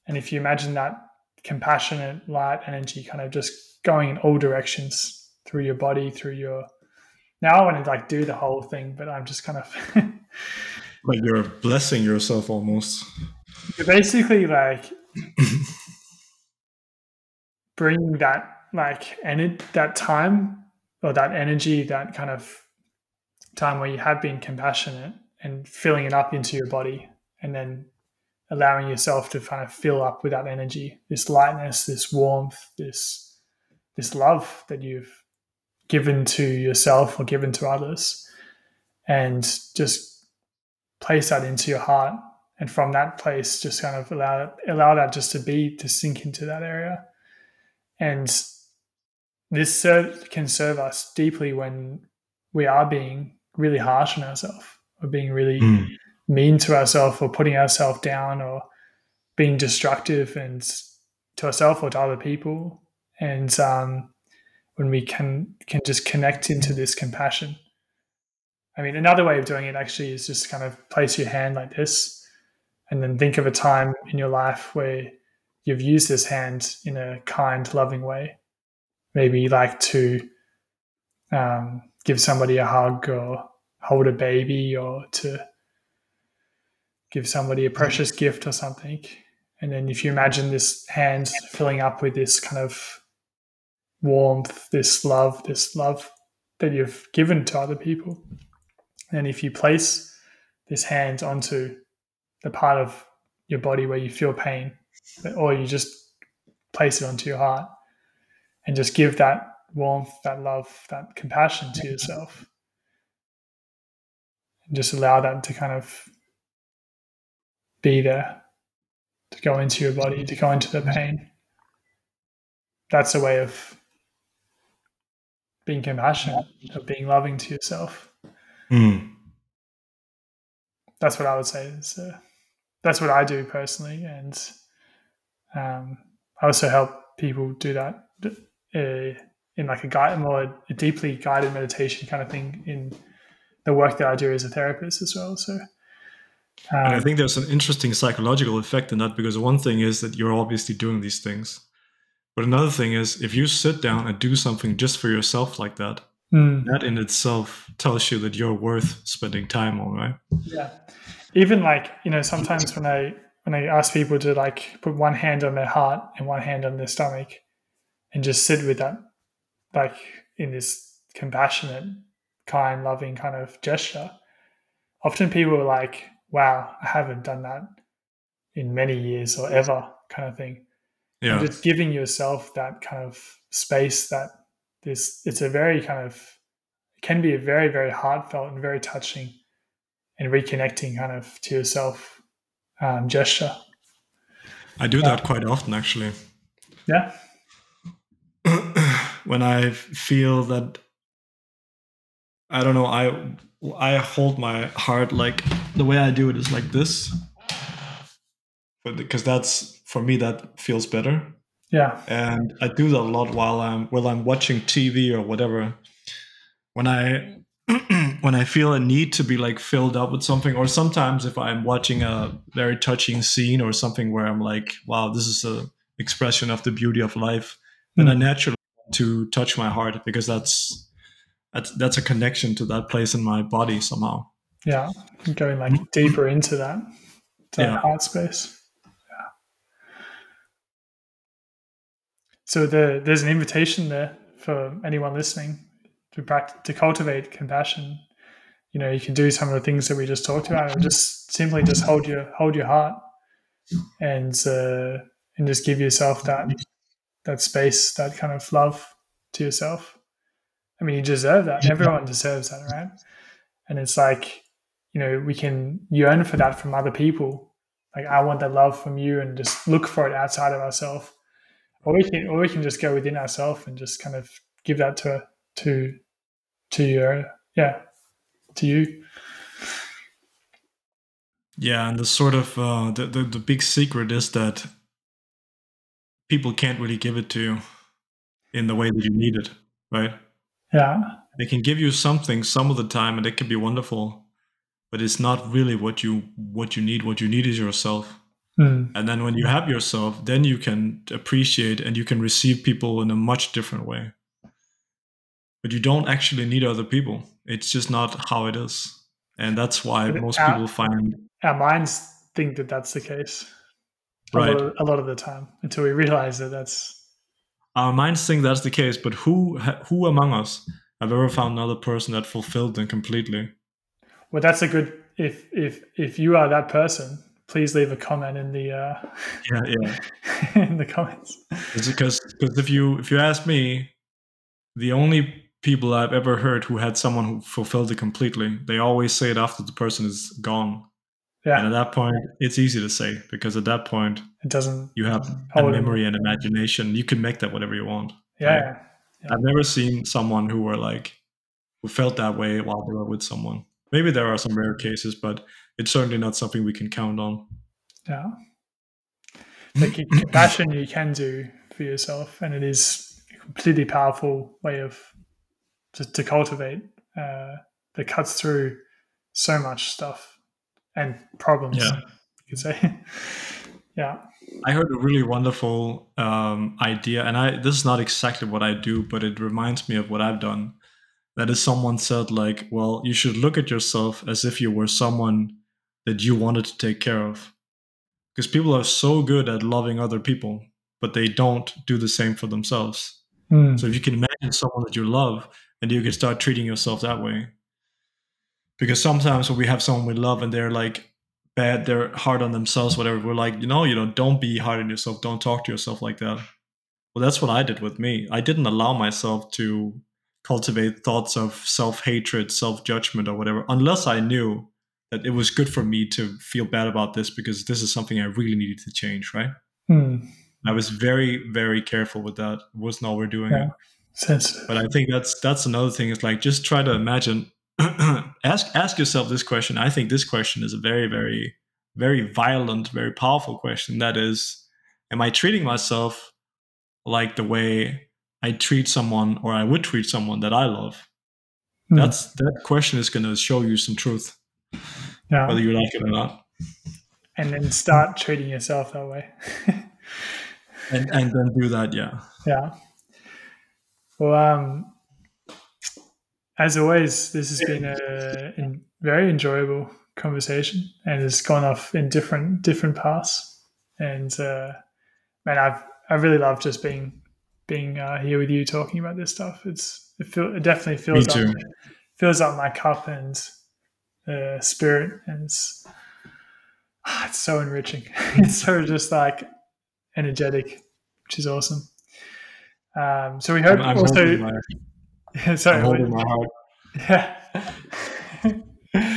And if you imagine that compassionate light energy kind of just going in all directions through your body, through your. Now I want to like do the whole thing, but I'm just kind of. (laughs) like you're blessing yourself almost. You're basically like (coughs) bringing that like and that time or that energy, that kind of time where you have been compassionate and filling it up into your body, and then allowing yourself to kind of fill up with that energy, this lightness, this warmth, this this love that you've given to yourself or given to others. And just place that into your heart and from that place just kind of allow allow that just to be to sink into that area. And this serve, can serve us deeply when we are being really harsh on ourselves or being really mm. mean to ourselves or putting ourselves down or being destructive and to ourselves or to other people. And um, when we can can just connect into this compassion. I mean, another way of doing it actually is just kind of place your hand like this, and then think of a time in your life where you've used this hand in a kind, loving way. Maybe like to um, give somebody a hug or hold a baby or to give somebody a precious gift or something. And then if you imagine this hand filling up with this kind of warmth, this love, this love that you've given to other people. And if you place this hand onto the part of your body where you feel pain, or you just place it onto your heart and just give that warmth, that love, that compassion to yourself. And just allow that to kind of be there, to go into your body, to go into the pain. That's a way of being compassionate, of being loving to yourself. Mm. That's what I would say. Is, uh, that's what I do personally, and um, I also help people do that uh, in like a guide, more a deeply guided meditation kind of thing in the work that I do as a therapist as well. So. Um, and I think there's an interesting psychological effect in that because one thing is that you're obviously doing these things, but another thing is if you sit down and do something just for yourself like that, mm. that in itself tells you that you're worth spending time on, right? Yeah. Even like, you know, sometimes when I when I ask people to like put one hand on their heart and one hand on their stomach and just sit with that like in this compassionate, kind, loving kind of gesture, often people are like, Wow, I haven't done that in many years or ever kind of thing yeah. and just giving yourself that kind of space that this it's a very kind of it can be a very very heartfelt and very touching and reconnecting kind of to yourself um, gesture. I do that uh, quite often actually. Yeah. (clears throat) When i feel that i don't know i i hold my heart like the way i do it is like this. But because that's for me that feels better. Yeah. And i do that a lot while i'm while i'm watching tv or whatever. When i (clears throat) when i feel a need to be like filled up with something or sometimes if i'm watching a very touching scene or something where i'm like wow this is a expression of the beauty of life then mm. i naturally want to touch my heart because that's that's that's a connection to that place in my body somehow. Yeah. Going like deeper into that, that yeah. heart space So the, there's an invitation there for anyone listening to practice, to cultivate compassion. You know, you can do some of the things that we just talked about, just simply just hold your hold your heart, and uh, and just give yourself that that space, that kind of love to yourself. I mean, you deserve that. Everyone deserves that, right? And it's like, you know, we can yearn for that from other people. Like, I want that love from you, and just look for it outside of ourselves or we can or we can just go within ourselves and just kind of give that to to to your yeah to you. Yeah and the sort of uh, the, the the big secret is that people can't really give it to you in the way that you need it right? Yeah. They can give you something some of the time and it can be wonderful but it's not really what you what you need. What you need is yourself Mm. And then when you have yourself, then you can appreciate and you can receive people in a much different way. But you don't actually need other people. It's just not how it is. And that's why most our, people find. Our minds think that that's the case. A right. Lot of, a lot of the time until we realize that that's. Our minds think that's the case, but who who among us have ever found another person that fulfilled them completely? Well, that's a good. If if if you are that person, please leave a comment in the uh, yeah yeah (laughs) in the comments. It's because because if you if you ask me, the only people I've ever heard who had someone who fulfilled it completely, they always say it after the person is gone. Yeah. And at that point, it's easy to say because at that point, it doesn't. You have a memory and imagination. You can make that whatever you want. Yeah, yeah. I've never seen someone who were like who felt that way while they were with someone. Maybe there are some rare cases, but it's certainly not something we can count on. Yeah. The (clears throat) compassion you can do for yourself, and it is a completely powerful way of to, to cultivate uh, that cuts through so much stuff and problems. Yeah. You could say. (laughs) yeah. I heard a really wonderful um, idea, and I this is not exactly what I do, but it reminds me of what I've done. That is, someone said like, "Well, you should look at yourself as if you were someone that you wanted to take care of. because people are so good at loving other people, but they don't do the same for themselves. Mm. So if you can imagine someone that you love, and you can start treating yourself that way. Because sometimes when we have someone we love and they're like bad, they're hard on themselves, whatever, we're like, you know, you know, don't be hard on yourself. Don't talk to yourself like that. Well, that's what I did with me. I didn't allow myself to cultivate thoughts of self hatred, self judgment, or whatever, unless I knew that it was good for me to feel bad about this because this is something I really needed to change, right? Mm. I was very, very careful with that. It wasn't all we're doing. Yeah. Sensitive. But I think that's that's another thing. Is like just try to imagine. (clears throat) ask ask yourself this question. I think this question is a very, very, very violent, very powerful question. That is, am I treating myself like the way I treat someone or I would treat someone that I love? Mm. That's that question is going to show you some truth, yeah. whether you like it or not. And then start treating yourself that way. (laughs) and and then do that, yeah. Yeah. Well, um, as always, this has been a, a very enjoyable conversation, and it's gone off in different different paths. And uh, man, I've I really love just being being uh, here with you talking about this stuff. It's it, feel, it definitely feels Me too. up fills up my cup and uh, spirit, and it's ah, it's so enriching. (laughs) it's so just like energetic, which is awesome. Um, so we hope I'm, I'm also. my, (laughs) sorry, I'm holding my heart. (laughs) yeah.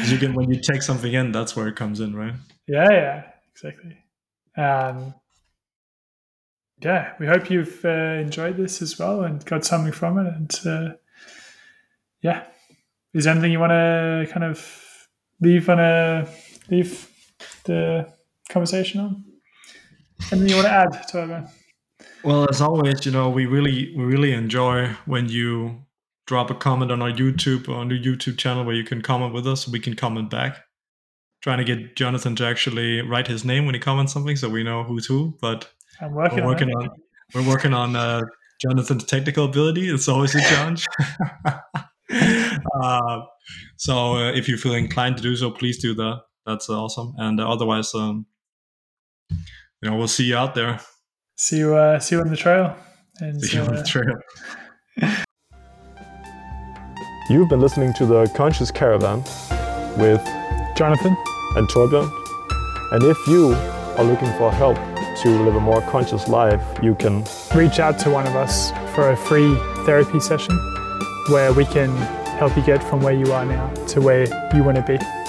You can when you take something in, that's where it comes in, right? yeah, yeah, exactly. Um, yeah, we hope you've uh, enjoyed this as well and got something from it. And uh, yeah, is there anything you want to kind of leave on a leave the conversation on? Anything you want to add to everyone? Well, as always, you know, we really we really enjoy when you drop a comment on our YouTube on the YouTube channel where you can comment with us. We can comment back. Trying to get Jonathan to actually write his name when he comments something, so we know who's who. But I'm working, we're working on, on we're working on uh, Jonathan's technical ability. It's always a challenge. (laughs) (laughs) uh, so uh, if you feel inclined to do so, please do that. That's awesome. And uh, otherwise, um, you know, we'll see you out there. See you. Uh, see you on the trail. And See you on the trail. (laughs) You've been listening to the Conscious Caravan with Jonathan. and Torbjörn. And if you are looking for help to live a more conscious life, you can reach out to one of us for a free therapy session where we can help you get from where you are now to where you want to be.